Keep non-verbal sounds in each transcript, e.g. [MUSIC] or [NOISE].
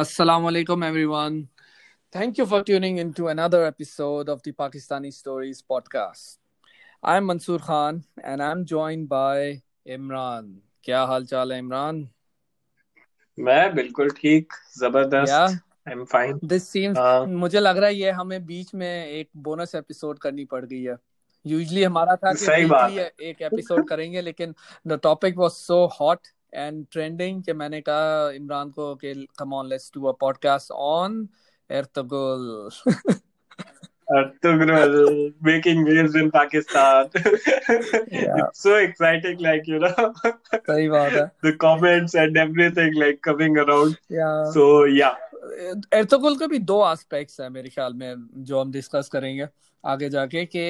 Assalamu alaikum, everyone. Thank you for tuning into another episode of the Pakistani Stories podcast. I'm Mansoor Khan and I'm joined by Imran. क्या हाल चाल है इमरान मैं बिल्कुल ठीक ज़बरदस्त I am fine this seems मुझे लग रहा है ये हमें बीच में एक बोनस एपिसोड करनी पड़ गई है यूजुअली हमारा था कि सही बात एक एपिसोड करेंगे लेकिन the topic was so hot and trending कि मैंने कहा इमरान को कि come on let's do a podcast on Ertugrul [LAUGHS] making waves in Pakistan. Yeah. it's so exciting, like you know, सही बात है the comments and everything like coming around. या So yeah, Ertugrul के भी दो एस्पेक्ट्स हैं मेरे ख्याल में जो हम डिस्कस करेंगे आगे जाके कि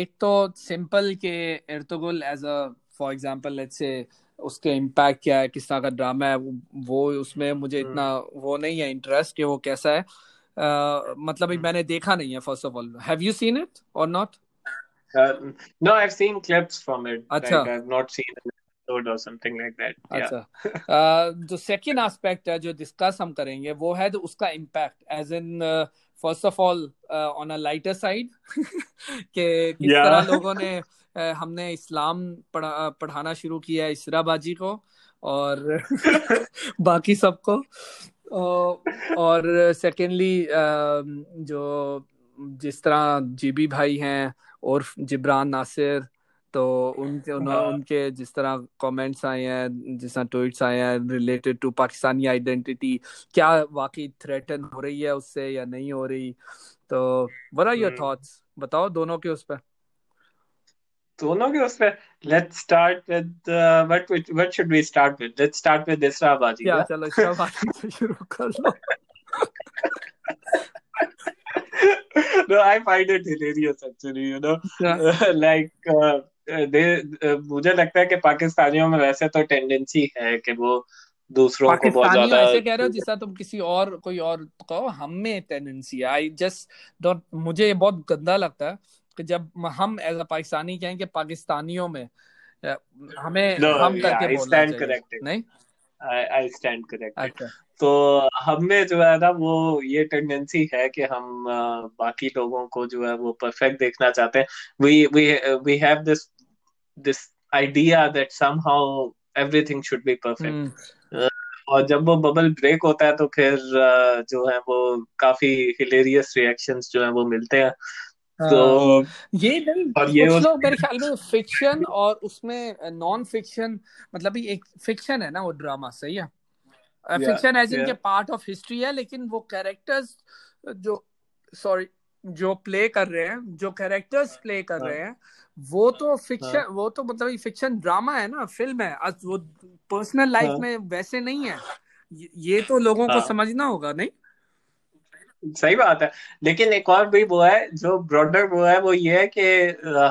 एक तो सिंपल के Ertugrul as a for example let's say उसके इम्पैक्ट क्या है किस तरह का ड्रामा है वो वो उसमें मुझे इतना वो नहीं है इंटरेस्ट कि वो कैसा है अ, मतलब अभी मैंने देखा नहीं है first of all have you seen it और not uh, no, I've seen clips from it. अच्छा or something like that. Yeah. अच्छा जो सेकेंड एस्पेक्ट है जो डिस्कस हम करेंगे वो है तो उसका impact as in first of all on a lighter side [LAUGHS] के किस Yeah. तरह लोगों ने हमने इस्लाम पढ़ा पढ़ाना शुरू किया है इसरा बाजी को और [LAUGHS] बाकी सबको और सेकेंडली जो जिस तरह जीबी भाई हैं और जिब्रान नासिर तो उनके उन, हाँ। उनके जिस तरह कमेंट्स आए हैं जिस तरह ट्वीट्स आए हैं रिलेटेड टू पाकिस्तानी आइडेंटिटी क्या वाकई थ्रेटन हो रही है उससे या नहीं हो रही तो व्हाट आर योर। थॉट्स बताओ दोनों के उस पर दोनों के उसमें let's start with what what should we start with let's start with इसराबादी या चलो इसराबादी से शुरू कर लो। No i find it hilarious actually you know? Yeah. [LAUGHS] They uh, uh, मुझे लगता है कि पाकिस्तानियों में वैसे तो टेंडेंसी है कि वो दूसरों को बहुत ज़्यादा ऐसे कह रहे हो [LAUGHS] जैसा तुम किसी और कोई और कहो हम में टेंडेंसी आई जस्ट डोंट मुझे ये बहुत गंदा लगता है। कि जब हम एज अ पाकिस्तानी कहें कि पाकिस्तानियों में हमें No, हम yeah, करके बोलना चाहिए। corrected. नहीं? I, I stand अच्छा। तो हम में जो है ना वो ये टेंडेंसी है कि हम बाकी लोगों को जो है वो परफेक्ट देखना चाहते हैं। We we have this this idea that somehow everything should be perfect. हम्म और जब वो बबल ब्रेक होता है तो फिर जो है वो काफ़ी हिलेरियस रिएक्शंस जो है वो मिलते हैं। तो हाँ, ये नहीं और ये कुछ लोग मेरे ख्याल में फिक्शन और उसमें नॉन फिक्शन मतलब एक फिक्शन है ना वो ड्रामा सही है? फिक्शन एज इन के पार्ट ऑफ़ हिस्ट्री है लेकिन वो कैरेक्टर्स जो सॉरी जो प्ले कर रहे हैं जो कैरेक्टर्स प्ले कर हाँ रहे हैं वो तो हाँ। फिक्शन वो तो मतलब फिक्शन ड्रामा है ना फ़िल्म है वो पर्सनल लाइफ हाँ। में वैसे नहीं है। ये ये तो लोगों को हाँ। समझना होगा नहीं? सही बात है। लेकिन एक और भी वो है जो ब्रॉडर वो है वो ये है कि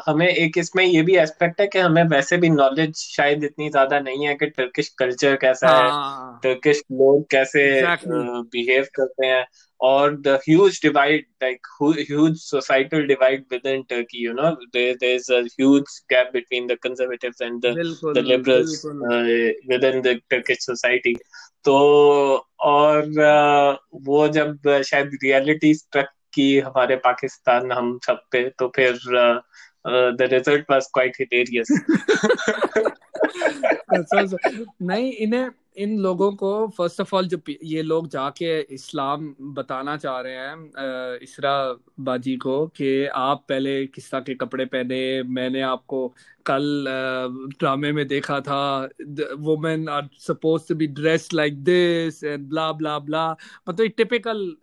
हमें एक इसमें ये भी एस्पेक्ट है कि हमें वैसे भी नॉलेज शायद इतनी ज़्यादा नहीं है कि टर्किश कल्चर कैसा है हाँ। टर्किश लोग कैसे बिहेव करते हैं और the huge divide like huge societal divide within Turkey you know there is a huge gap between the conservatives and the liberals within the Turkish society तो और वो जब शायद रियलिटी स्ट्रक की हमारे पाकिस्तान हम सब पे तो फिर the result was quite hilarious नहीं, इन्हें इन लोगों को फ़र्स्ट ऑफ़ ऑल जो ये लोग जाके इस्लाम बताना चाह रहे हैं इसरा बाजी को कि आप पहले किस तरह के कपड़े पहने मैंने आपको कल ड्रामे में देखा था women are suppose to be dressed like this and bla bla bla मतलब टिपिकल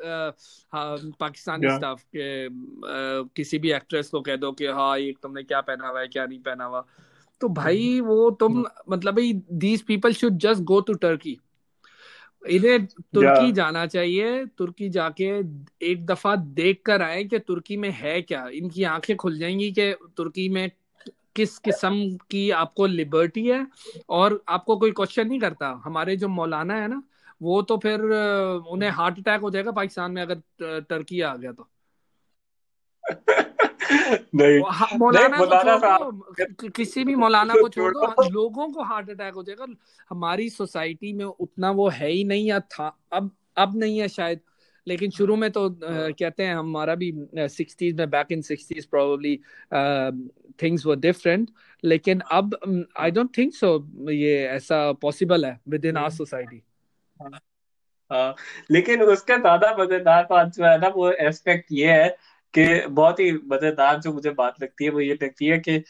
पाकिस्तानी Yeah. स्टाफ के किसी भी एक्ट्रेस को कह दो कि हाँ ये तुमने क्या पहना हुआ है क्या नहीं पहना हुआ तो भाई वो तुम मतलब भाई these people should just go to Turkey इन्हें तुर्की. जाना चाहिए तुर्की जाके एक दफ़ा देख कर आए कि तुर्की में है क्या। इनकी आँखें खुल जाएँगी कि तुर्की में किस किस्म की आपको लिबर्टी है और आपको कोई क्वेश्चन नहीं करता। हमारे जो मौलाना है ना वो तो फिर उन्हें हार्ट अटैक हो जाएगा पाकिस्तान में अगर टर्की आ गया तो। [LAUGHS] नहीं। हा- मौलाना नहीं, को मौलाना साहब किसी भी मौलाना को छोड़ दो। लोगों को हार्ट अटैक हो जाएगा। हमारी सोसाइटी में उतना वो है ही नहीं या था अब अब नहीं है शायद। लेकिन शुरू में तो uh, कहते हैं हमारा भी सिक्सटीज में back in sixties probably things were different लेकिन अब आई डोंट थिंक सो ये ऐसा पॉसिबल है विद इन आवर सोसाइटी लेकिन उसका ज़्यादा मज़ेदार बात जो है ना वो एस्पेक्ट ये है कि बहुत ही मज़ेदार जो मुझे बात लगती है वो ये लगती है कि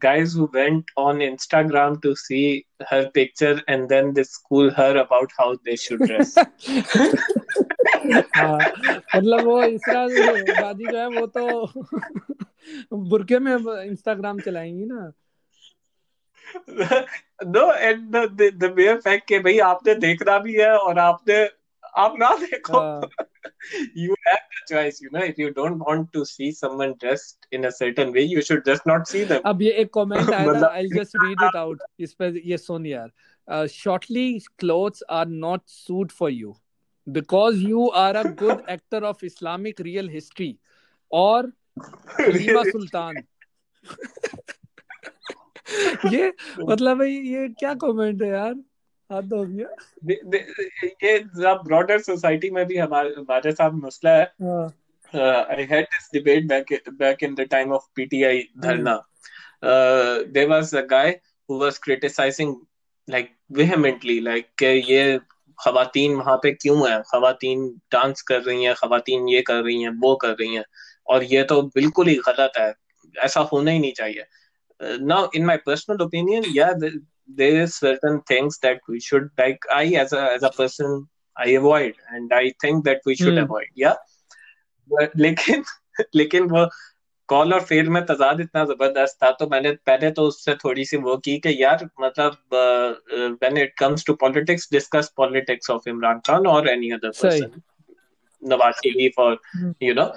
guys who went on Instagram to see her picture and then they school her about how they should dress. [LAUGHS] हाँ मतलब वो इसरा दादी जो है वो तो [LAUGHS] बुरके में इंस्टाग्राम चलाएँगी ना no and the the mere fact कि भाई आपने देखना भी है और आपने आप ना देखो। You have the choice you know if you don't want to see someone dressed in a certain way you should just not see them अब ये एक कमेंट आया था I will just read it out इस पे ये सुन यार। Shortly clothes are not suit for you because you are a good actor of Islamic real history और रीमा सुल्तान ये मतलब ये क्या कमेंट है यार? हद हो गया ये ब्रॉडर सोसाइटी में भी हमारे हमारे साथ मसला है। I had this debate back back in the time of PTI dharna. There was a guy who was criticising like vehemently like कि ये खवातीन वहाँ पे क्यों है? खवातीन डांस कर रही हैं खवातीन ये कर रही हैं वो कर रही हैं। और ये तो बिल्कुल ही गलत है ऐसा होना ही नहीं चाहिए। Now in my personal opinion या there is certain things that we should like i as a as a person i avoid and i think that we should mm. avoid yeah. But [LAUGHS] लेकिन लेकिन वो call और fail में तजाद इतना ज़बरदस्त था तो मैंने पहले तो उससे थोड़ी सी वो की कि यार मतलब when it comes to politics discuss politics of Imran Khan और any other person Nawaz Sharif और यू नो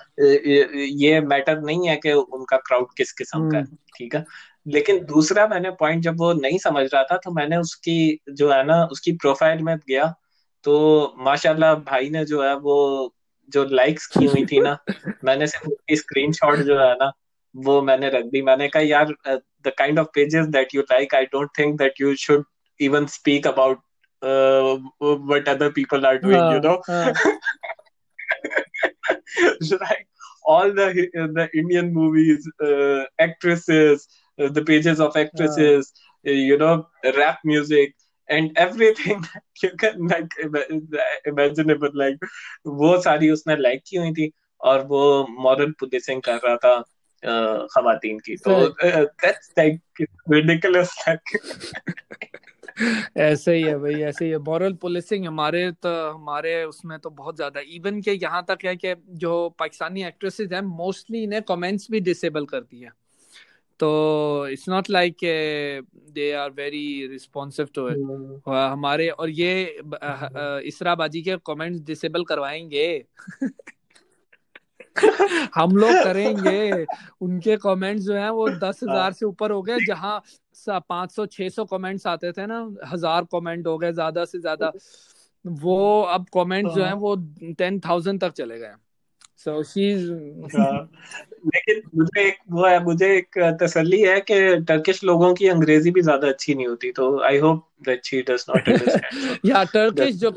ये मैटर नहीं है कि उनका क्राउड किस किस्म का है ठीक है? लेकिन दूसरा मैंने पॉइंट जब वो नहीं समझ रहा था तो मैंने उसकी जो है ना उसकी प्रोफ़ाइल में गया तो माशाल्लाह भाई ने जो है वो जो लाइक्स की हुई थी ना [LAUGHS] मैंने सिर्फ़ उसकी स्क्रीनशॉट जो है ना वो मैंने रख दी। मैंने कहा यार the kind of pages that you like I don't think that you should even speak about what other people are doing uh, you know? uh. [LAUGHS] like all the the indian movies uh, actresses Uh, the pages of actresses, uh, you know, rap music and everything [LAUGHS] you can like imaginable like वो सारी उसने like की हुई थी और वो moral policing कर रहा था खातन की तो दैट्स लाइक रिडिकुलस [LAUGHS] ऐसे ही है भाई ऐसे ही है। मॉरल पुलिसिंग हमारे तो हमारे उसमें तो बहुत ज़्यादा इवन के यहाँ तक है कि जो पाकिस्तानी एक्ट्रेसेस हैं मोस्टली इन्हें कमेंट्स भी डिसेबल कर है। तो it's not like they are very responsive to it हमारे और ये इसरा बाजी के कमेंट्स डिसेबल करवाएँगे। [LAUGHS] [LAUGHS] हम लोग करेंगे। उनके कमेंट्स जो हैं वो दस हाँ। हज़ार से ऊपर हो गए जहाँ पाँच सौ छह सौ कॉमेंट्स आते थे ना हज़ार कमेंट हो गए ज़्यादा से ज़्यादा। वो अब कमेंट्स जो हैं। हाँ। वो टेन थाउज़ेंड तक चले गए। सो शी लेकिन मुझे एक वो है मुझे एक तसल्ली है कि टर्किश लोगों की अंग्रेज़ी भी ज़्यादा अच्छी नहीं होती तो I hope that she does not understand या टर्किश जो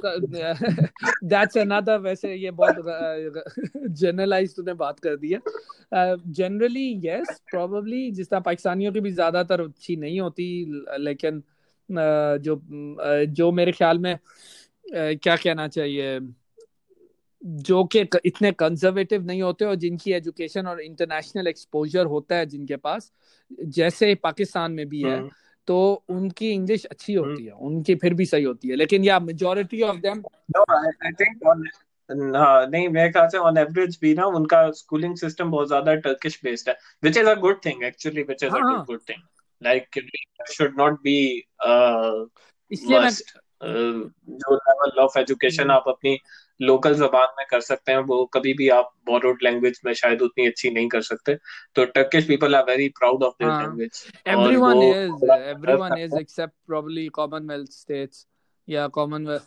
दैट्स अनदर वैसे ये बहुत जनरलाइज तूने बात कर दी है। जनरली यस प्रोबेबली जिस तरह पाकिस्तानियों की भी ज़्यादातर अच्छी नहीं होती लेकिन जो जो मेरे ख्याल में क्या कहना चाहिए? जो कि इतने कंजर्वेटिव नहीं होते और जिनकी एजुकेशन और इंटरनेशनल एक्सपोजर होता है जिनके पास जैसे पाकिस्तान में भी है हम्म। तो उनकी इंग्लिश अच्छी हम्म। होती है उनकी फिर भी सही होती है लेकिन या majority of them I think नहीं मेरे ख्याल से ऑन एवरेज भी ना उनका स्कूलिंग सिस्टम बहुत ज़्यादा टर्किश बेस्ड है which is a good thing actually which is a good thing like should not be इसलिए मैं जो लेवल ऑफ़ एजुकेशन आप अपनी लोकल जबान में कर सकते हैं वो कभी भी आप बोरोड लैंग्वेज में शायद उतनी अच्छी नहीं कर सकते। तो Turkish people are very proud of their language everyone is everyone is except probably Commonwealth states या कॉमनवेल्थ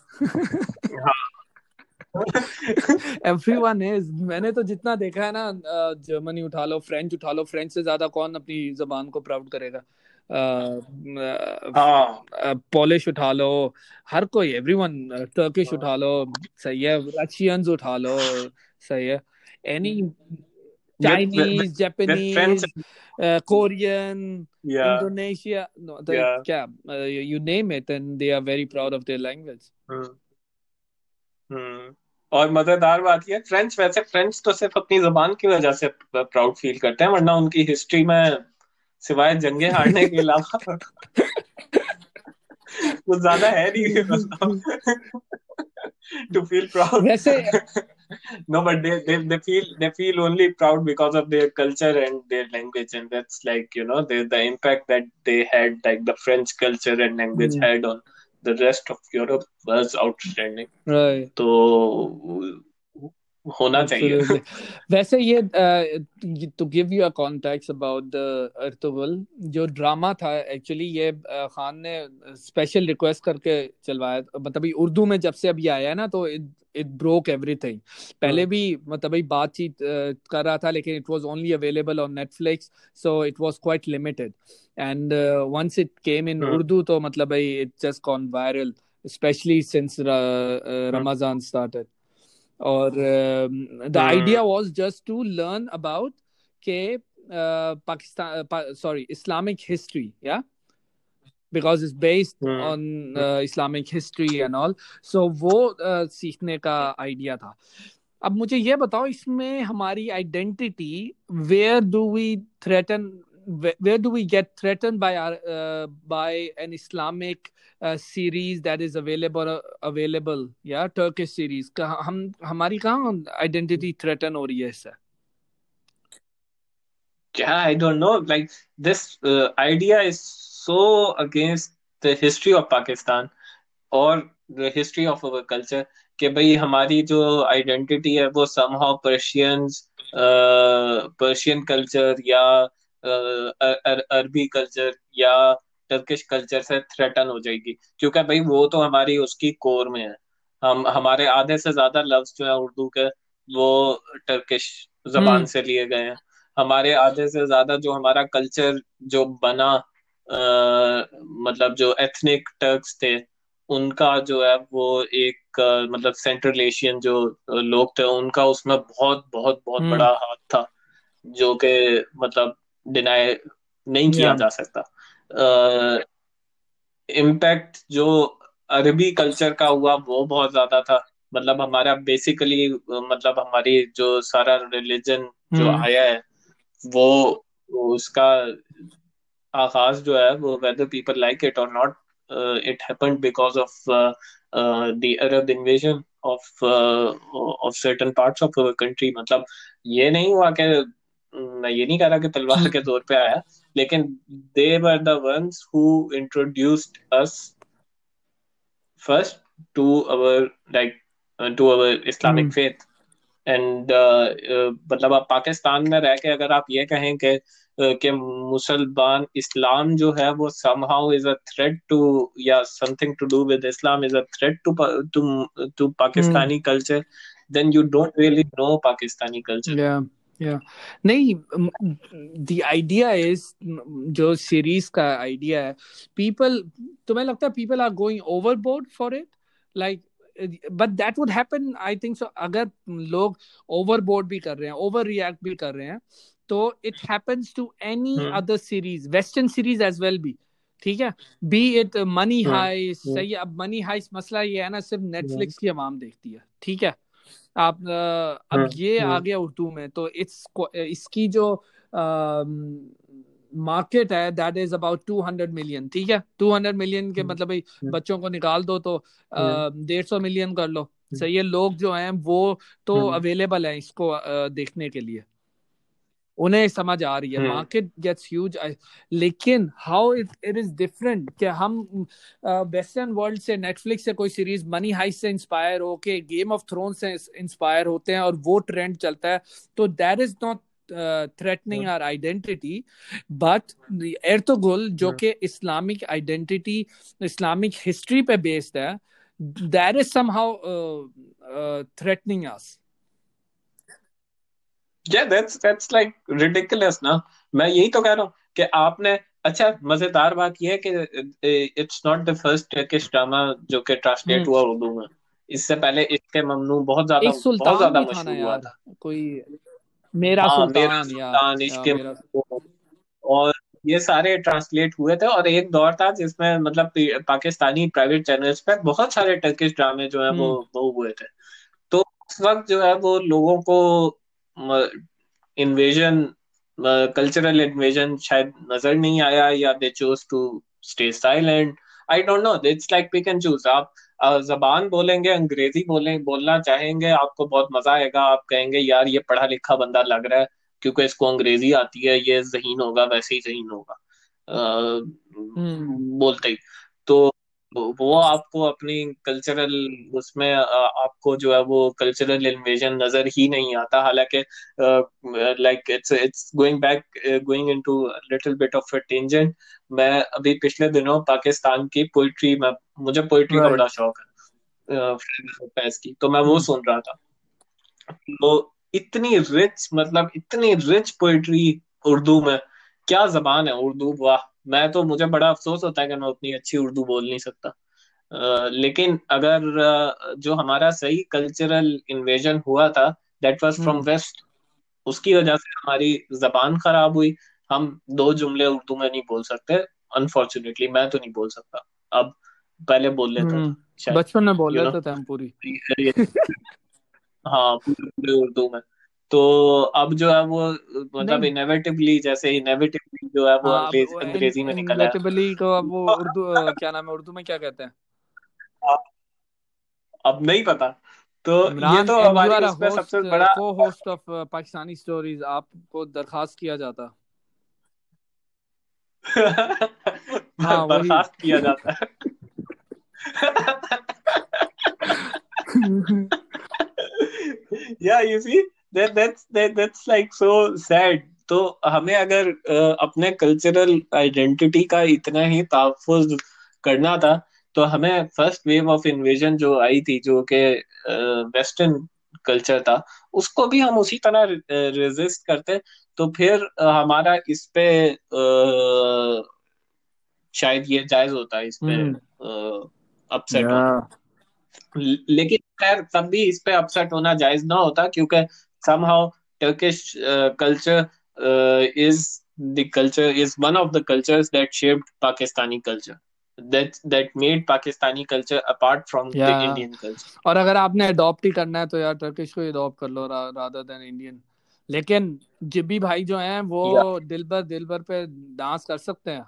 एवरीवन इज़ मैंने तो जितना देखा है ना जर्मनी उठा लो फ्रेंच उठा लो फ्रेंच से ज़्यादा कौन अपनी जबान को प्राउड करेगा? पॉलिश उठा लो हर कोई एवरीवन टर्किश उठा लो सही है रशियंस उठा लो सही है। Any Chinese Japanese Korean Indonesia क्या you name it and they are very proud of their language और मज़ेदार बात यह फ्रेंच वैसे फ्रेंच तो सिर्फ़ अपनी जबान की वजह से प्राउड फील करते हैं वरना उनकी हिस्ट्री में सिवाय जंगे हारने के अलावा कुछ ज़्यादा है नहीं टू फील प्राउड वैसे no but they, they they feel they feel only proud because of their culture and their language and that's like you know the the impact that they had like the french culture and language mm. had on the rest of Europe was outstanding. Right. तो होना चाहिए। वैसे ये to give you a context about the Ertugrul जो drama था actually ये खान ने special request करके चलवाया। मतलब उर्दू में जब से अभी आया है ना तो इट ब्रोक एवरीथिंग पहले भी मतलब बातचीत कर रहा था लेकिन it was only available on Netflix so it was quite limited and once it came in Urdu तो मतलब भाई it just gone viral specially since Ramzan started और the idea was just to learn about के Pakistan sorry Islamic history या based hmm. on uh, Islamic history and all. So वो uh, सीखने का idea था अब मुझे ये बताओ इसमें हमारी identity where do we threaten where do we get threatened by our uh, by an Islamic uh, series that is available uh, available yeah Turkish series हम हमारी कहाँ identity threaten हो रही है इससे yeah I don't know like this uh, idea is so against the history of Pakistan और the history of our culture कि भाई हमारी जो आइडेंटिटी है वो समहाउ पर्शियंस पर्शियन कल्चर या अरबी कल्चर या टर्किश कल्चर से थ्रेटन हो जाएगी क्योंकि भाई वो तो हमारी उसकी कोर में है हम हमारे आधे से ज़्यादा लफ्ज जो है उर्दू के वो टर्किश जबान हम्म। से लिए गए हैं हमारे आधे से ज़्यादा जो हमारा कल्चर जो बना मतलब जो एथनिक टर्क्स थे उनका जो है वो एक मतलब सेंट्रल एशियन जो लोग थे उनका उसमें बहुत बहुत बहुत हम्म। बड़ा हाथ था जो कि मतलब डिनाई नहीं किया जा सकता। इम्पैक्ट जो अरबी कल्चर का हुआ वो बहुत ज़्यादा था। मतलब हमारा बेसिकली मतलब हमारी जो सारा रिलीजन जो हम्म। आया है वो उसका आगाज़ जो है वो वेदर पीपल लाइक इट और not it happened because of the Arab invasion of of certain parts of country मतलब ये नहीं हुआ कि मैं ये नहीं कह रहा कि तलवार के ज़ोर पे आया लेकिन they were the ones who introduced us first to our like to our Islamic faith and मतलब आप पाकिस्तान में रह के अगर आप ये कहें कि uh, के मुसलमान इस्लाम जो है वो somehow is a threat to या something to do with Islam is a threat to to to Pakistani culture then you don't really know Pakistani culture yeah. नहीं the idea is जो सीरीज़ का idea है people तुम्हें लगता है people are going overboard for it? Like but that would happen I think so अगर लोग overboard भी कर रहे हैं ओवर रिएक्ट भी कर रहे हैं तो it happens to any other series western series as well भी ठीक है? बी इट मनी हाइस सही अब मनी हाइस मसला ये है ना सिर्फ़ नेटफ्लिक्स की आवाम देखती है ठीक है? आप अब हाँ, ये हाँ। आ गया उर्दू में तो इट्स इसकी जो मार्केट है that is about two hundred million ठीक है? टू हंड्रेड मिलियन के हाँ, मतलब भाई बच्चों को निकाल दो तो डेढ़ सौ मिलियन कर लो। सही है लोग जो हैं वो तो अवेलेबल हैं इसको देखने के लिए। उन्हें समझ आ रही है। मार्केट गेट्स ह्यूज लेकिन how it it is different कि हम वेस्टर्न uh, वर्ल्ड से नेटफ्लिक्स से कोई सीरीज़ मनी हाइस से इंस्पायर हो के गेम ऑफ़ थ्रोन से इंस्पायर होते हैं और वो ट्रेंड चलता है तो that is not threatening our identity but Ertugrul जो कि इस्लामिक आइडेंटिटी इस्लामिक हिस्ट्री पे बेस्ड है that is somehow threatening us yeah that's that's like ridiculous ना मैं यही तो कह रहा हूँ कि आपने अच्छा मज़ेदार बात यह है कि it's not the first Turkish drama जो कि ट्रांसलेट हम्म। हुआ उर्दू में। इससे पहले इश्क ममनू बहुत ज़्यादा बहुत ज़्यादा मशहूर हुआ था। कोई मेरा हाँ मेरा सुल्तान या, सुल्तान या मेरा और ये सारे ट्रांसलेट हुए थे और एक दौर था जिसमें मतलब पाकिस्तानी प्राइवेट चैनल्स पे बहुत सारे टर्किश ड्रामे जो है वो हम्म। वो हुए थे। तो उस वक्त जो है वो लोगों को इन्वेजन कल्चरल इन्वेजन शायद नज़र नहीं आया या they choose to stay silent I don't know it's like pick and choose आप जबान बोलेंगे अंग्रेज़ी बोलें बोलना चाहेंगे आपको बहुत मज़ा आएगा। आप कहेंगे यार ये पढ़ा लिखा बंदा लग रहा है क्योंकि इसको अंग्रेज़ी आती है ये जहीन होगा वैसे ही जहीन होगा। अ, हम्म। बोलते ही। तो वो आपको अपनी कल्चरल उसमें आपको जो है वो कल्चरल इन्वेजन नज़र ही नहीं आता। हालाँकि like it's it's going back going into little bit of a tangent मैं अभी पिछले दिनों पाकिस्तान की पोइट्री में मुझे पोइट्री का बड़ा शौक है फैज की। तो मैं वो हम्म सुन रहा था। तो इतनी रिच मतलब इतनी रिच पोइट्री उर्दू में क्या जबान है उर्दू वाह। मैं तो मुझे बड़ा अफसोस होता है कि मैं उतनी अच्छी उर्दू बोल नहीं सकता। अ, लेकिन अगर जो हमारा सही कल्चरल इन्वेजन हुआ था दैट वाज फ्रॉम वेस्ट उसकी वजह से हमारी जबान खराब हुई। हम दो जुमले उर्दू में नहीं बोल सकते। अनफॉर्चुनेटली मैं तो नहीं बोल सकता। अब पहले बोल लेता था हम्म बचपन में बोल लेते थे हम पूरी। [LAUGHS] हाँ पूरे उर्दू में। तो अब जो है वो मतलब नहीं। इनएविटेबली जैसे इनएविटेबली जो है वो हाँ अंग्रेज़ में निकल इनवेटेबली को अब वो उर्दू क्या नाम है उर्दू में क्या कहते हैं? अब नहीं पता। तो ये तो हमारी उसमें सबसे बड़ा को होस्ट ऑफ़ पाकिस्तानी स्टोरीज आपको दरखास्त किया जाता। [LAUGHS] हाँ बर्खास्त किया जाता। है [LAUGHS] [LAUGHS] या you see that that's that's like so sad तो हमें अगर अपने कल्चरल आइडेंटिटी का इतना ही तहफ्फुज करना था तो हमें फ़र्स्ट वेव ऑफ़ इन्वेजन जो आई थी जो कि वेस्टर्न कल्चर था उसको भी हम उसी तरह रेजिस्ट करते तो फिर हमारा इस पे शायद ये जायज़ होता है इस पे हम्म। अपसेट लेकिन खैर तब भी इस पे अपसेट होना जायज़ ना होता क्योंकि somehow Turkish uh, culture uh, is the culture is one of the cultures that shaped Pakistani culture that that made Pakistani culture apart from या the Indian culture. और अगर आपने अडॉप्ट ही करना है तो यार टर्किश को ही अडॉप्ट कर लो रादर देन इंडियन लेकिन जिब्बी भाई जो हैं वो Yeah. दिल भर दिल भर पे डांस कर सकते हैं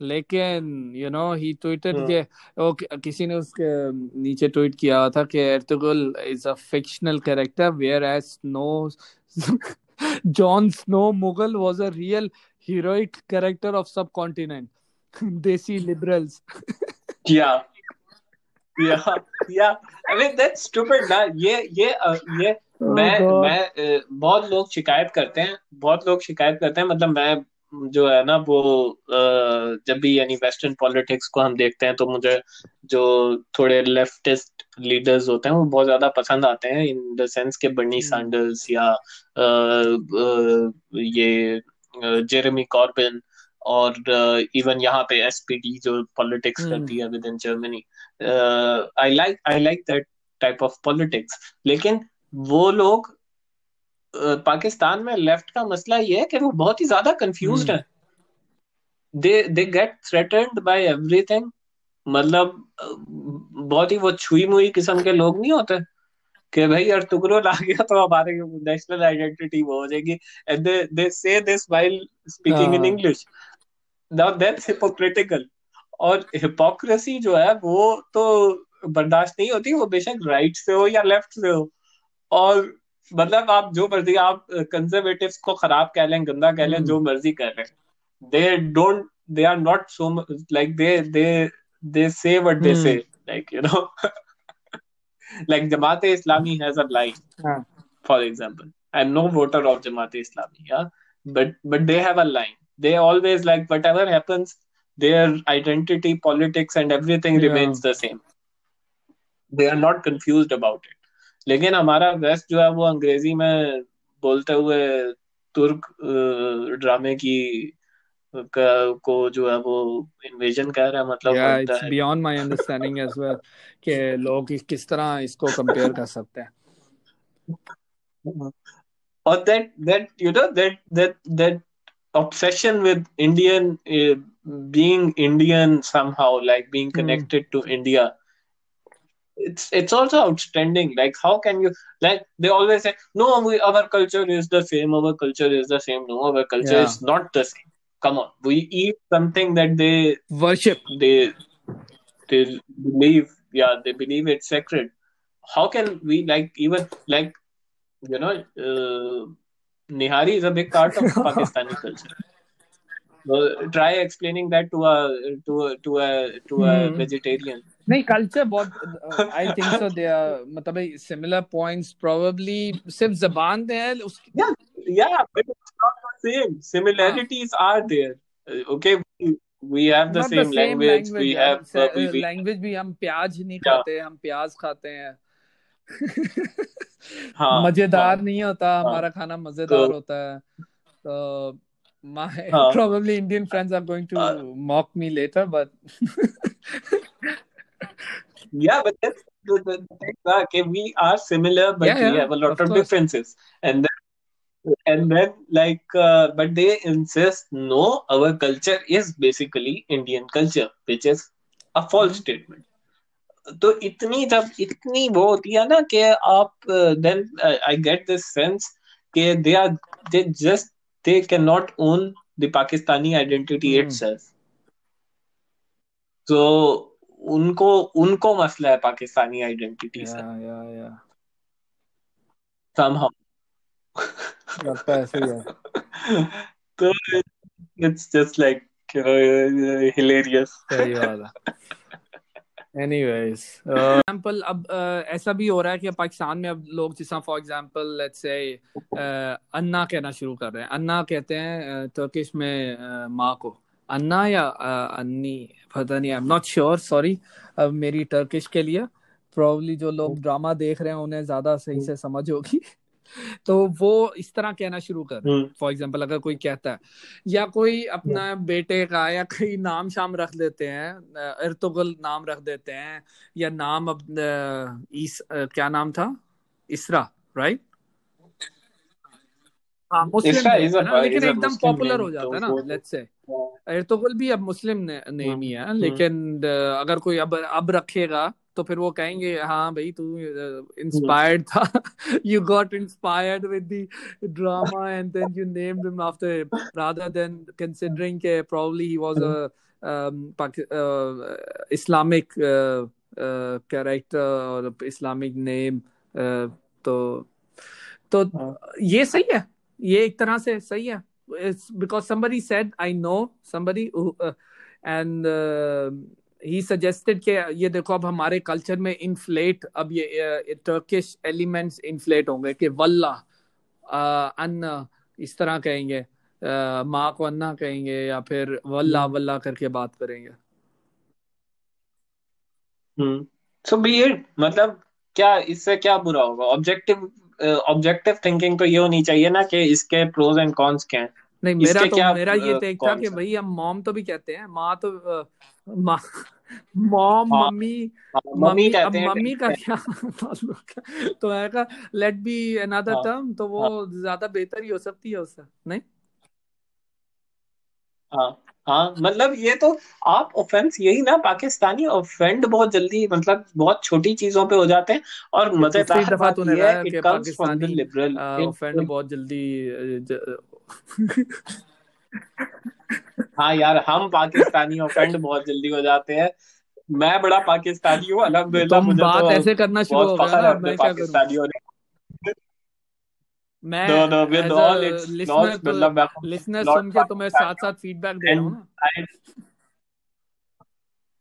लेकिन you know he tweeted Hmm. के वो किसी ने उसके नीचे ट्वीट किया हुआ था कि Ertugrul is a fictional character whereas Snow Jon Snow Mughal was a real heroic character of subcontinent desi liberals Yeah. Yeah. Yeah. I mean that's stupid ना ये ये ये मैं मैं बहुत लोग शिकायत करते हैं बहुत लोग शिकायत करते हैं मतलब मैं जो है ना वो जब भी यानी वेस्टर्न पॉलिटिक्स को हम देखते हैं तो मुझे जो थोड़े लेफ्टिस्ट लीडर्स होते हैं वो बहुत ज़्यादा पसंद आते हैं इन द सेंस के बर्नी सैंडर्स या ये जेरेमी कॉर्बिन और इवन यहाँ पे एसपीडी जो पॉलिटिक्स करती है within Germany I like I like that type of politics लेकिन वो लोग पाकिस्तान में लेफ़्ट का मसला ये है कि वो बहुत ही ज़्यादा कंफ्यूज्ड है। They they get threatened by everything मतलब बहुत ही वो छुई मुई किस्म के लोग नहीं होते कि भाई यार टुकड़ो ला गया तो हमारे नेशनल आइडेंटिटी वो हो जाएगी। And they they say this while speaking in English now that's hypocritical और हिपोक्रेसी जो है वो तो बर्दाश्त नहीं होती वो बेशक राइट से हो या लेफ़्ट से हो। और मतलब आप जो मर्जी आप कंजर्वेटिव्स को खराब कह लें गंदा कह लें जो मर्जी कह लें they don't they are not so like they they they say what they say like you know like Jamaat Islami has a line, हाँ for example. I'm no voter of Jamaat Islami, yeah, but but they have a line. They always like whatever happens, their identity, politics, and everything Yeah. remains the same. They are not confused about it. लेकिन हमारा guest जो है वो अंग्रेज़ी में बोलते हुए तुर्क ड्रामे की को जो है वो इन्वेजन कह रहा है मतलब yeah, it's है। beyond my understanding as well, लोग किस तरह इसको कंपेयर कर सकते हैं और that that you know that that that obsession with Indian being Indian somehow like being connected to India It's it's also outstanding. Like how can you like they always say no, we, our culture is the same. Our culture is the same. No, our culture yeah. is not the same. Come on, we eat something that they worship. They they believe. Yeah, they believe it's sacred. How can we like even like you know, uh, Nihari is a big part of [LAUGHS] Pakistani culture. So try explaining that to a to a to a to a hmm. vegetarian. नहीं culture बहुत I think so they are मतलब similar points probably सिर्फ़ जबान दे है उसकी या या but it's not the same similarities are there okay we have the same, same language, language we have uh, we, we, language भी हम प्याज नहीं खाते हम प्याज खाते हैं। हाँ, मज़ेदार हाँ, नहीं होता हाँ, हमारा खाना मज़ेदार तो, होता है। तो my हाँ, [LAUGHS] probably Indian friends are going to uh, mock me later but yeah but that's the, the thing okay, we are similar but yeah, we yeah, have a lot of, of differences and then and then like uh, but they insist no our culture is basically indian culture which is a false mm-hmm. statement तो इतनी जब इतनी वो होती है ना कि आप then I get this sense कि they are they just they can not own the Pakistani identity itself तो उनको उनको मसला है पाकिस्तानी आइडेंटिटी से। या या somehow. लगता ऐसे ही है। [LAUGHS] तो it's just like you know hilarious सही बात है। एनीवेज एग्जांपल अब uh, ऐसा भी हो रहा है कि पाकिस्तान में अब लोग जिस फॉर एग्जांपल लेट्स से अन्ना कहना शुरू कर रहे हैं। अन्ना कहते हैं टर्किश uh, में uh, माँ को। अन्ना या अन्नी पता नहीं I am not sure sorry अब मेरी टर्किश के लिए प्रॉब्ली जो लोग ड्रामा देख रहे हैं उन्हें ज़्यादा सही से समझ होगी। [LAUGHS] तो वो इस तरह कहना शुरू कर फॉर। एग्ज़ाम्पल अगर कोई कहता है या कोई अपना। बेटे का या कई नाम शाम रख देते हैं इर्तुगल नाम रख देते हैं या नाम अब इस क्या नाम था? इसरा राइट हाँ मुस्लिम है ना लेकिन एकदम पॉपुलर हो जाता है ना लेट्स से इर्तुगल भी अब मुस्लिम नेम ही है। हम्म। लेकिन अगर कोई अब अब रखेगा तो फिर वो कहेंगे हाँ भाई तू इंस्पायर्ड था। You got inspired with the drama and then you named him after rather than considering के probably he was a Islamic character और इस्लामिक नेम तो तो हाँ। ये सही है। ये एक तरह से सही है। Because somebody said I know somebody and he suggested कि ये देखो अब हमारे कल्चर में इन्फ्लेट अब ये टर्किश एलिमेंट्स इन्फ्लेट होंगे कि वल्ला अन्न इस तरह कहेंगे माँ को अन्ना कहेंगे या फिर वल्ला हम्म। वल्ला करके बात करेंगे। हम्म। सो बी मतलब क्या इससे क्या बुरा होगा? ऑब्जेक्टिव ऑब्जेक्टिव थिंकिंग तो ये होनी चाहिए ना कि इसके प्रोज एंड कॉन्स क्या हैं। नहीं मेरा तो मेरा ये टेक था कि भाई हम मॉम तो भी कहते हैं माँ तो माँ मॉम हाँ। मम्मी हाँ, मम्मी अब मम्मी का क्या तो मैं कहा लेट बी अनदर टर्म तो वो हाँ। ज़्यादा बेहतर ही हो सकती है उससे नहीं? हाँ। हाँ मतलब ये तो आप ऑफेंस यही ना पाकिस्तानी ऑफेंड बहुत जल्दी मतलब बहुत छोटी चीज़ों पे हो जाते हैं और मज़ेदार बात ये है कि पाकिस्तानी लिबरल ऑफेंड बहुत जल्दी ज... [LAUGHS] हाँ यार हम पाकिस्तानी ऑफेंड बहुत जल्दी हो जाते हैं। मैं बड़ा पाकिस्तानी हूँ अल्हम्दुलिल्लाह मुझे बात तो ऐसे करना शुरू हो गया ना मैं क्या करूँ? मैं no, no, with all its listener, मतलब listener सुन के तुम्हें [LAUGHS] साथ साथ फीडबैक दे रहा हूँ ना।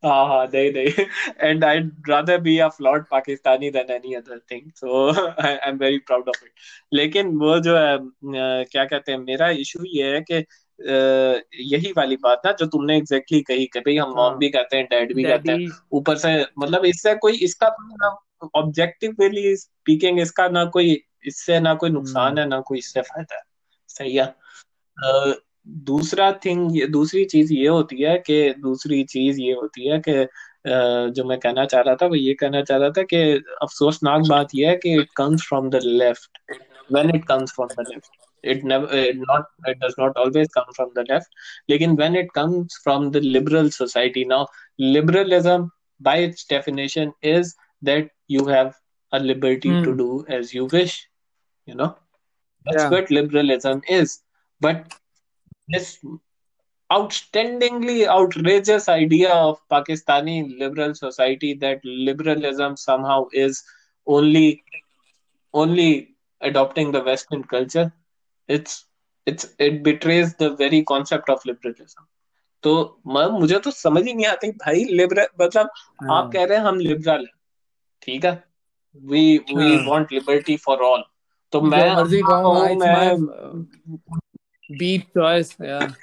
हाँ हाँ नहीं नहीं। And I'd rather be a flawed Pakistani than any other thing so [LAUGHS] I, I'm very proud of it. लेकिन वो जो है क्या कहते हैं मेरा इशू ये है कि यही वाली बात ना जो तुमने एग्जैक्टली कही कि भाई हम मॉम हाँ। भी कहते हैं डैड भी कहते हैं ऊपर से मतलब इससे कोई इसका ऑब्जेक्टिवली स्पीकिंग इसका ना कोई इससे ना कोई नुकसान हम्म। है ना कोई इससे फ़ायदा है। सही है। दूसरा थिंग दूसरी चीज़ ये होती है कि दूसरी चीज़ ये होती है कि जो मैं कहना चाह रहा था वो ये कहना चाह रहा था कि अफसोसनाक बात यह है कि it comes from the left when it comes from the left it it not it does not always come from the left लेकिन when it comes from the liberal society now liberalism by its definition is that you have a liberty to do as you wish you know that's yeah. what liberalism is but this outstandingly outrageous idea of Pakistani liberal society that liberalism somehow is only only adopting the Western culture. It's it's it betrays the very concept of liberalism. तो मुझे तो समझ ही नहीं आती भाई liberal मतलब हाँ. आप कह रहे हैं हम लिबरल हैं ठीक है we we want liberty for all तो मैं मर्ज़ी मैं बीट चॉइस यार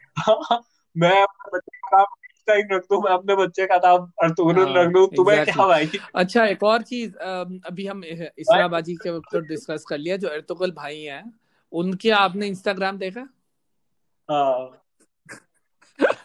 मैं अपने बच्चे का टाइम रख दूँ मैं अपने बच्चे का नाम हाँ, रख दूँ तुम्हें क्या भाई? अच्छा एक और चीज़ अभी हम इसराबाजी के ऊपर डिस्कस कर लिया जो अर्तुगल भाई हैं उनके आपने इंस्टाग्राम देखा?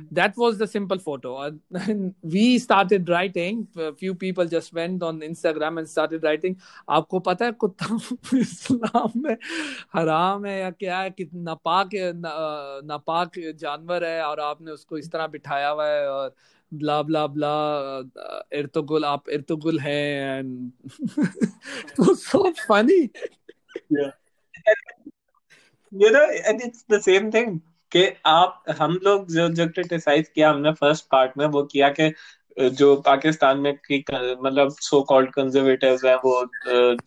That was the simple photo we started writing few people just went on Instagram and started writing आपको पता है कुत्ता [LAUGHS] इस्लाम में हराम है या क्या है? कि नापाक नापाक जानवर है और आपने उसको इस तरह बिठाया हुआ है और ब्ला ब्ला ब्ला इर्तुगुल, आप इर्तुगुल हैं and so funny you know, and it's the same thing. कि आप हम लोग जो जो क्रिटिसाइज किया हमने फ़र्स्ट पार्ट में वो किया कि जो पाकिस्तान में की मतलब सो कॉल्ड कंजर्वेटिव्स हैं वो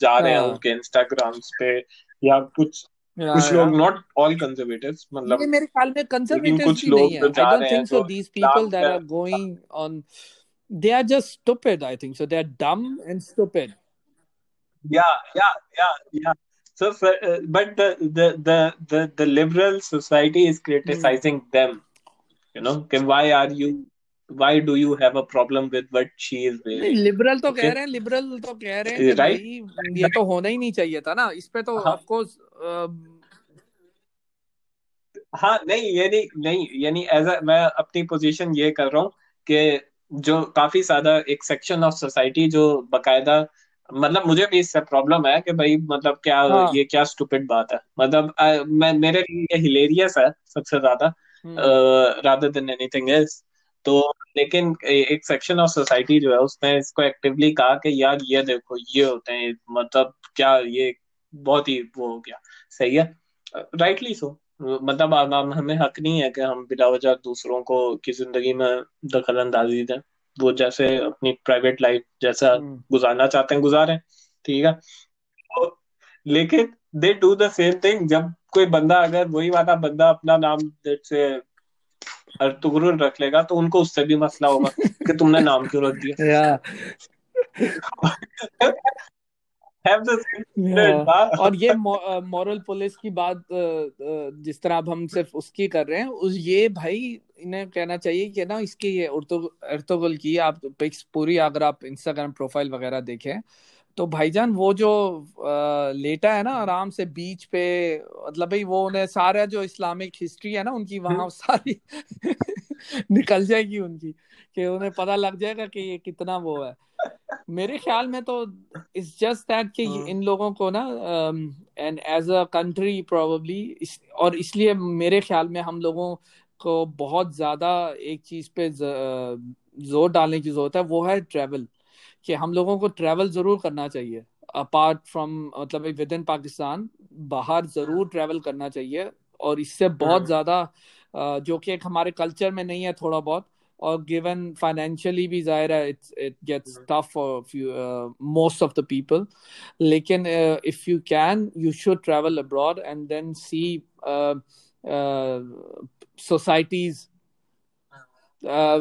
जा रहे हैं उनके इंस्टाग्राम्स पे या कुछ कुछ लोग नॉट ऑल कंजर्वेटिव्स मतलब मेरे ख्याल में कंजर्वेटिव्स कुछ लोग तो जा रहे हैं so these people that are going on they are just stupid i think so. They are dumb and stupid. yeah yeah yeah yeah So, uh, but the, the the the the liberal society is criticizing mm. them. You know, okay, why are you? Why do you have a problem with what she is wearing? Liberal तो okay. कह रहे हैं liberal तो कह रहे हैं right? ये तो होना ही नहीं चाहिए था ना इस पे तो हाँ. ऑफकोर्स हाँ नहीं यानी नहीं यानी एज मैं अपनी पोजीशन ये कर रहा हूँ कि जो काफ़ी ज़्यादा एक सेक्शन ऑफ़ सोसाइटी जो बकायदा मतलब मुझे भी इससे प्रॉब्लम है कि भाई मतलब क्या हाँ. ये क्या स्टूपिड बात है। मतलब आ, मैं मेरे लिए हिलेरियस है सबसे ज़्यादा रादर देन एनीथिंग एल्स तो लेकिन एक सेक्शन ऑफ़ सोसाइटी जो है उसने इसको एक्टिवली कहा कि यार ये देखो ये होते हैं मतलब क्या ये बहुत ही वो हो गया। सही है? राइटली सो मतलब हमें हक नहीं है कि हम बिला वजह दूसरों को की ज़िंदगी में दखल अंदाजी दें। वो जैसे अपनी प्राइवेट लाइफ जैसा हम्म। गुजारना चाहते हैं गुजारे ठीक है? तो, लेकिन they do the same thing जब कोई बंदा अगर वही वाला बंदा अपना नाम से अर्तुगरुल रख लेगा तो उनको उससे भी मसला होगा कि तुमने नाम क्यों रख दिया? [LAUGHS] [LAUGHS] और ये मॉरल पुलिस की बात जिस तरह अब हम सिर्फ़ उसकी कर रहे हैं उस ये भाई इन्हें कहना चाहिए कि ना इसके ये अर्तुगल की आप पिक्स पूरी अगर आप इंस्टाग्राम प्रोफ़ाइल वगैरह देखें तो भाईजान वो जो आ, लेटा है ना आराम से बीच पे मतलब भाई वो उन्हें सारा जो इस्लामिक हिस्ट्री है ना उनकी वहाँ हम्म। सारी [LAUGHS] निकल जाएगी उनकी कि उन्हें पता लग जाएगा कि ये कितना वो है। मेरे ख्याल में तो इट्स जस्ट दैट कि हाँ। इन लोगों को ना and as a country probably और इसलिए मेरे ख्याल में हम लोगों को बहुत ज़्यादा एक चीज़ पे ज़ोर डालने की ज़रूरत है वो है ट्रैवल कि हम लोगों को ट्रैवल ज़रूर करना चाहिए अपार्ट फ्रॉम मतलब विद इन पाकिस्तान बाहर ज़रूर ट्रैवल करना चाहिए और इससे बहुत हाँ। ज़्यादा जो कि एक हमारे कल्चर में नहीं है थोड़ा बहुत or given financially भी जाहिर है it it gets mm-hmm. tough for few uh, most of the people लेकिन uh, if you can you should travel abroad and then see uh, uh, societies uh,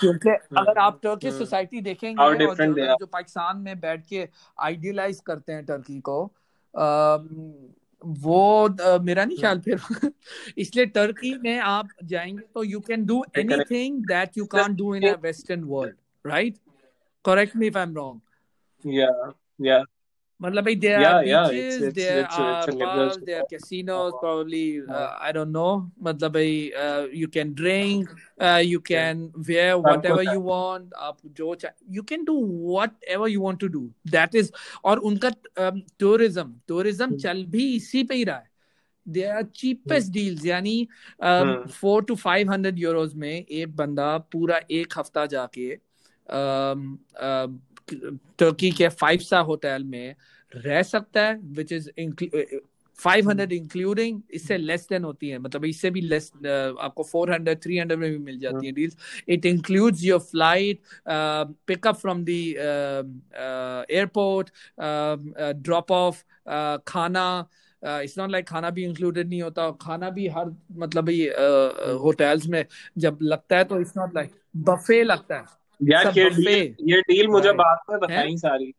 क्योंकि mm-hmm. अगर आप Turkey society mm-hmm. देखेंगे और जो, जो पाकिस्तान में बैठ के आइडियलाइज करते हैं टर्की को um, वो uh, मेरा नहीं ख्याल फिर। [LAUGHS] इसलिए टर्की में आप जाएँगे तो you can do anything that you can't do in a western world right correct me if I am wrong या या मतलब भाई there yeah are yeah beaches, it's it's there it's, it's are a bars, there are casinos, probably हाँ uh, I don't know. मतलब भाई uh, you can drink, uh, you can wear whatever you want. आप जो you can do whatever you want to do. That is और उनका um, tourism tourism हम्म चल भी इसी पे ही रहा है. They are hmm cheapest deals यानी um, hmm four to five hundred euros में एक बंदा पूरा एक हफ़्ता जाके um, uh, टर्की के फाइव स्टार होटल में रह सकता है which is five hundred including इससे लेस देन होती है। मतलब इससे भी लेस आपको फोर हंड्रेड थ्री हंड्रेड में भी मिल जाती है deals it includes your flight pickup from the airport drop off खाना इट्स नॉट लाइक खाना भी इंक्लूडेड नहीं होता। खाना भी हर मतलब होटल्स में जब लगता है तो इट्स नॉट लाइक बफे लगता है। यार ये डील ये डील मुझे बाद में बताई सारी।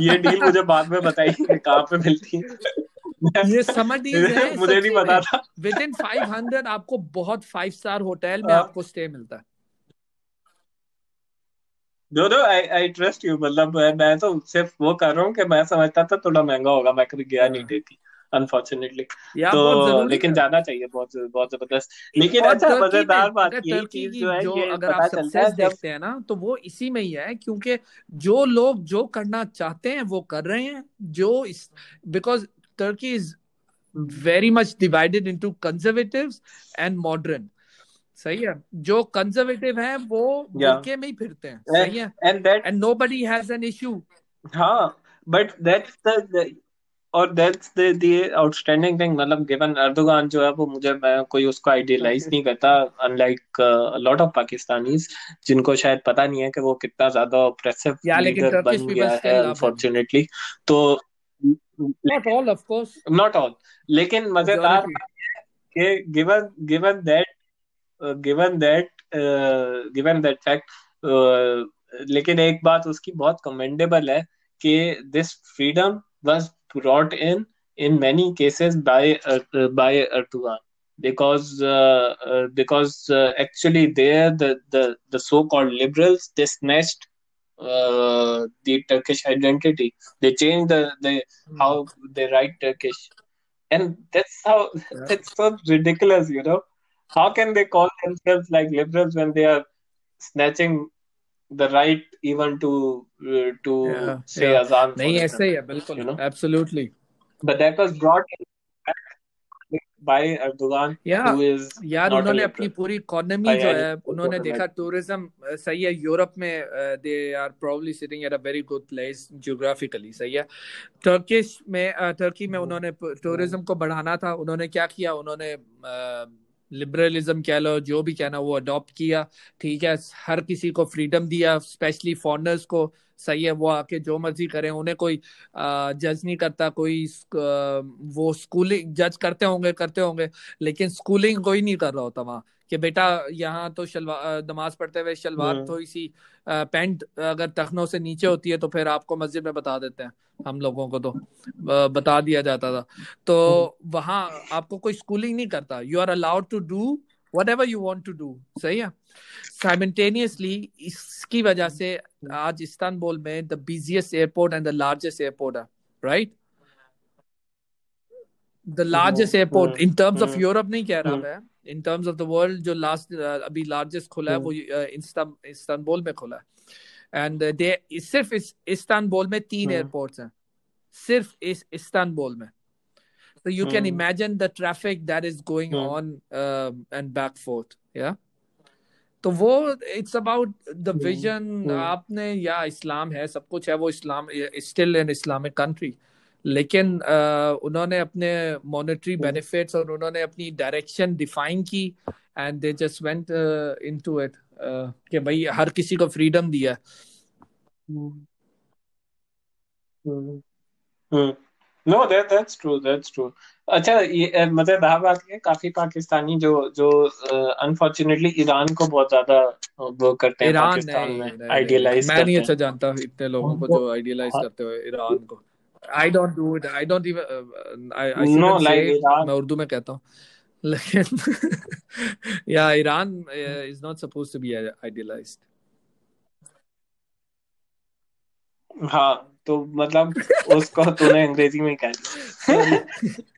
ये डील मुझे बाद में बताई कहाँ पे मिलती है। ये समर डील्स है मुझे नहीं पता था। विद इन फाइव हंड्रेड आपको बहुत फाइव स्टार होटल में हाँ। आपको स्टे मिलता है। जो जो आई आई ट्रस्ट यू मतलब मैं तो सिर्फ़ वो कर रहा हूँ कि मैं समझता था थोड़ा महँगा होगा मैं कभी गया नहीं हाँ। देखी अनफॉर्चुनेटली या तो लेकिन जाना चाहिए बहुत बहुत ज़बरदस्त। लेकिन अच्छा मज़ेदार बात टर्की चीज़ जो है ये अगर आप सक्सेस है देखते हैं ना तो वो इसी में ही है क्योंकि जो लोग जो करना चाहते हैं वो कर रहे हैं। जो इस because Turkey is very much divided into conservatives and modern सही है? जो कंजर्वेटिव हैं वो या बुरके में ही फिरते हैं। सही है? And that and nobody has an issue हाँ बट दैट्स द और that's the the outstanding thing मतलब गिवन अर्दोगान जो है वो मुझे मैं कोई उसको आइडियलाइज [LAUGHS] नहीं करता अनलाइक लॉट ऑफ़ पाकिस्तानीज जिनको शायद पता नहीं है कि वो कितना ज़्यादा ऑप्रेसिव या लेकिन लीडर बन गया है अनफॉर्चुनेटली तो not all of course not all लेकिन मज़ेदार है कि given given that given that given that fact लेकिन एक बात उसकी बहुत कमेंडेबल है कि this freedom was brought in in many cases by uh, by Erdogan. Because uh, uh, because uh, actually there the the the so-called liberals they snatched uh, the Turkish identity. They changed the the how they write Turkish. And that's how [LAUGHS] that's so ridiculous you know. How can they call themselves like liberals when they are snatching the right even to uh, to yeah say yeah. Azan नहीं ऐसे ही है you know? Absolutely but that was brought by Erdogan या who is यार उन्होंने अपनी पूरी economy जो है उन्होंने देखा टूरिज़्म सही है यूरोप में they are probably sitting at a very good place geographically सही है। टर्किश में टर्की में उन्होंने टूरिज़्म को बढ़ाना था उन्होंने क्या किया उन्होंने लिबरलिज्म कह लो, जो भी कहना, वो अडॉप्ट किया। ठीक है, हर किसी को फ्रीडम दिया स्पेशली फॉरनर्स को। सही है वो आके जो मर्ज़ी करें उन्हें कोई जज नहीं करता कोई वो स्कूलिंग जज करते होंगे करते होंगे लेकिन स्कूलिंग कोई नहीं कर रहा होता वहाँ कि बेटा यहाँ तो शलवार नमाज़ पढ़ते हुए शलवार थोड़ी सी पैंट अगर टखनों से नीचे होती है तो फिर आपको मस्जिद में बता देते हैं हम लोगों को तो बता दिया जाता था। तो वहाँ आपको कोई स्कूलिंग नहीं करता you are allowed to do whatever you want to do सही है? साइमल्टेनियसली इसकी वजह से आज इस्तानबुल में the busiest airport and the largest airport है right the largest airport in terms of Europe नहीं कह रहा मैं in terms of the world जो लास्ट अभी लार्जेस्ट खुला है वो इस्तानबुल में खुला है। एंड दे सिर्फ़ इस्तानबुल में तीन एयरपोर्ट्स हैं। सिर्फ़ इस इस्तानबुल में। So you can imagine the traffic that is going on uh, and back forth yeah? तो वो इट्स अबाउट द विजन आपने या इस्लाम है सब कुछ है वो Islam still an Islamic country लेकिन uh, उन्होंने अपने मॉनेटरी बेनिफिट्स और उन्होंने अपनी डायरेक्शन डिफाइन की and they just went into it कि भाई हर किसी को फ्रीडम दिया no that that's true that's true अच्छा ये मज़ेदार बात है काफ़ी पाकिस्तानी जो जो अनफॉर्चुनेटली ईरान को बहुत ज़्यादा वो करते हैं ईरान पाकिस्तान में आइडियलाइज मैं नहीं अच्छा जानता इतने लोगों को जो आइडियलाइज करते हुए ईरान को don't even. Uh, I, I No, shouldn't like say. Iran. मैं उर्दू में कहता हूँ लेकिन [LAUGHS] Iran uh, is not supposed to be idealized. हाँ तो मतलब उसको तूने अंग्रेज़ी में कह दिया [LAUGHS]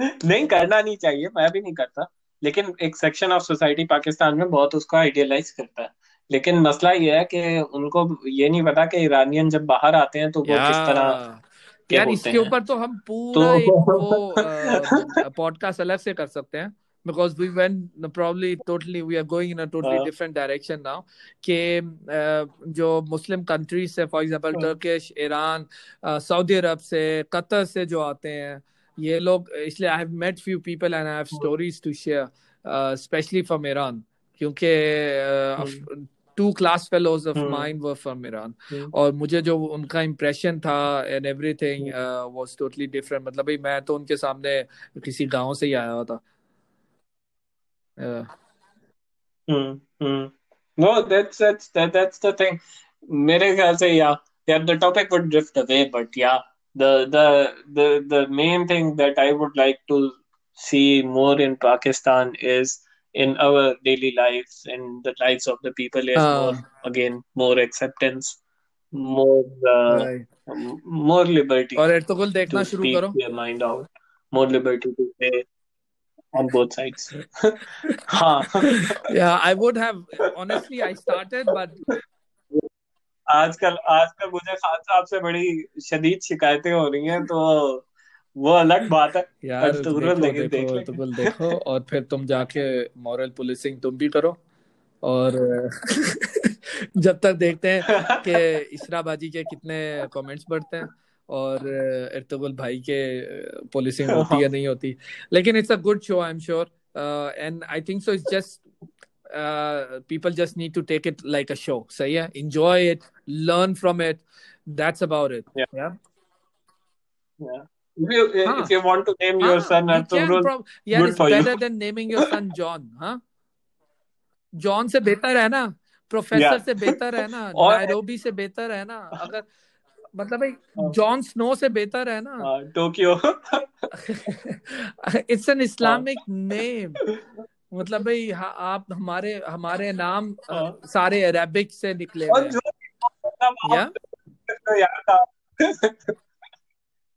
नहीं करना नहीं चाहिए मैं भी नहीं करता। लेकिन एक सेक्शन ऑफ़ सोसाइटी पाकिस्तान में बहुत उसको आइडियलाइज करता है। लेकिन मसला ये है कि उनको ये नहीं पता कि ईरानियन जब बाहर आते हैं तो वो किस तरह यार इसके ऊपर तो हम पूरा तो... एक वो [LAUGHS] पॉडकास्ट अलग से कर सकते हैं। Because we went probably totally we are going in a totally हाँ different direction now कि uh, जो मुस्लिम कंट्रीज़ से for example Turkish Iran Saudi Arab से कतर से जो आते हैं ये लोग इसलिए I have met few people and I have stories to share specially from Iran क्योंकि two class fellows of mine were from Iran और मुझे जो उनका इम्प्रेशन था and everything was totally different मतलब भाई मैं तो उनके सामने किसी गाँव से ही आया हुआ था। Uh, hmm, hmm. No, that's that's that, that's the thing. मेरे ख्याल से yeah, yeah, the topic would drift away, but yeah, the the the the main thing that I would like to see more in Pakistan is in our daily lives and the lives of the people is more uh, again more acceptance, more uh, right. more liberty और Ertugrul देखना to शुरू speak करो their mind out, more liberty to say on both sides. [LAUGHS] हाँ yeah I would have honestly I started but आजकल आजकल मुझे खान साहब से बड़ी शदीद शिकायतें हो रही हैं तो वो अलग बात है। यार अर्तुगरुल देखो देखो देख ले। एर्तुगरुल देखो और फिर तुम जाके मॉरल पुलिसिंग तुम भी करो और [LAUGHS] जब तक देखते हैं कि [LAUGHS] इशरा बाजी के कितने कमेंट्स बढ़ते हैं। और इर्तगुल भाई के पॉलिसी होती हाँ। या नहीं होती। लेकिन it's a good show I am sure and I think so it's just people just need to take it like a show सही है? Enjoy it learn from it that's about it या if हाँ। you want to name your हाँ, son Arturul, yeah, good for you. better than naming your son John, huh? John से बेहतर है ना? Professor से बेहतर है ना? [LAUGHS] नैरोबी से बेहतर है ना? अगर मतलब भाई जॉन स्नो से बेहतर है ना। हाँ, टोक्यो इट्स एन हाँ। इस्लामिक नेम मतलब भाई हाँ, आप हमारे हमारे नाम हाँ। सारे अरेबिक से निकले हुए हैं। या? तो [LAUGHS]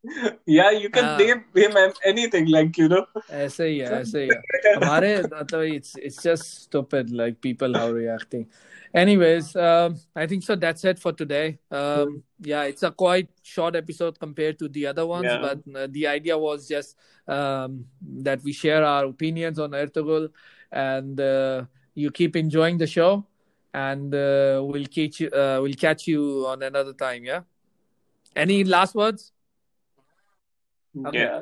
[LAUGHS] yeah you can हाँ name him anything like you know ऐसे ही है ऐसे ही है हमारे मतलब it's it's just stupid like people how reacting anyways um, I think so that's it for today um, yeah it's a quite short episode compared to the other ones yeah but uh, the idea was just um, that we share our opinions on Ertugrul and uh, you keep enjoying the show and uh, we'll catch you uh, we'll catch you on another time yeah any last words Okay. Yeah.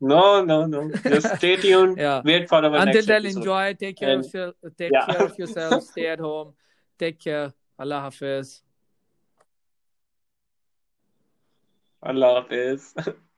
No no no. Just [LAUGHS] stay tuned. Yeah. Wait for our next. until then episode. enjoy. Take care of and your, take yeah. care of yourself. [LAUGHS] Stay at home. Take care. Allah hafiz. Allah Hafiz [LAUGHS]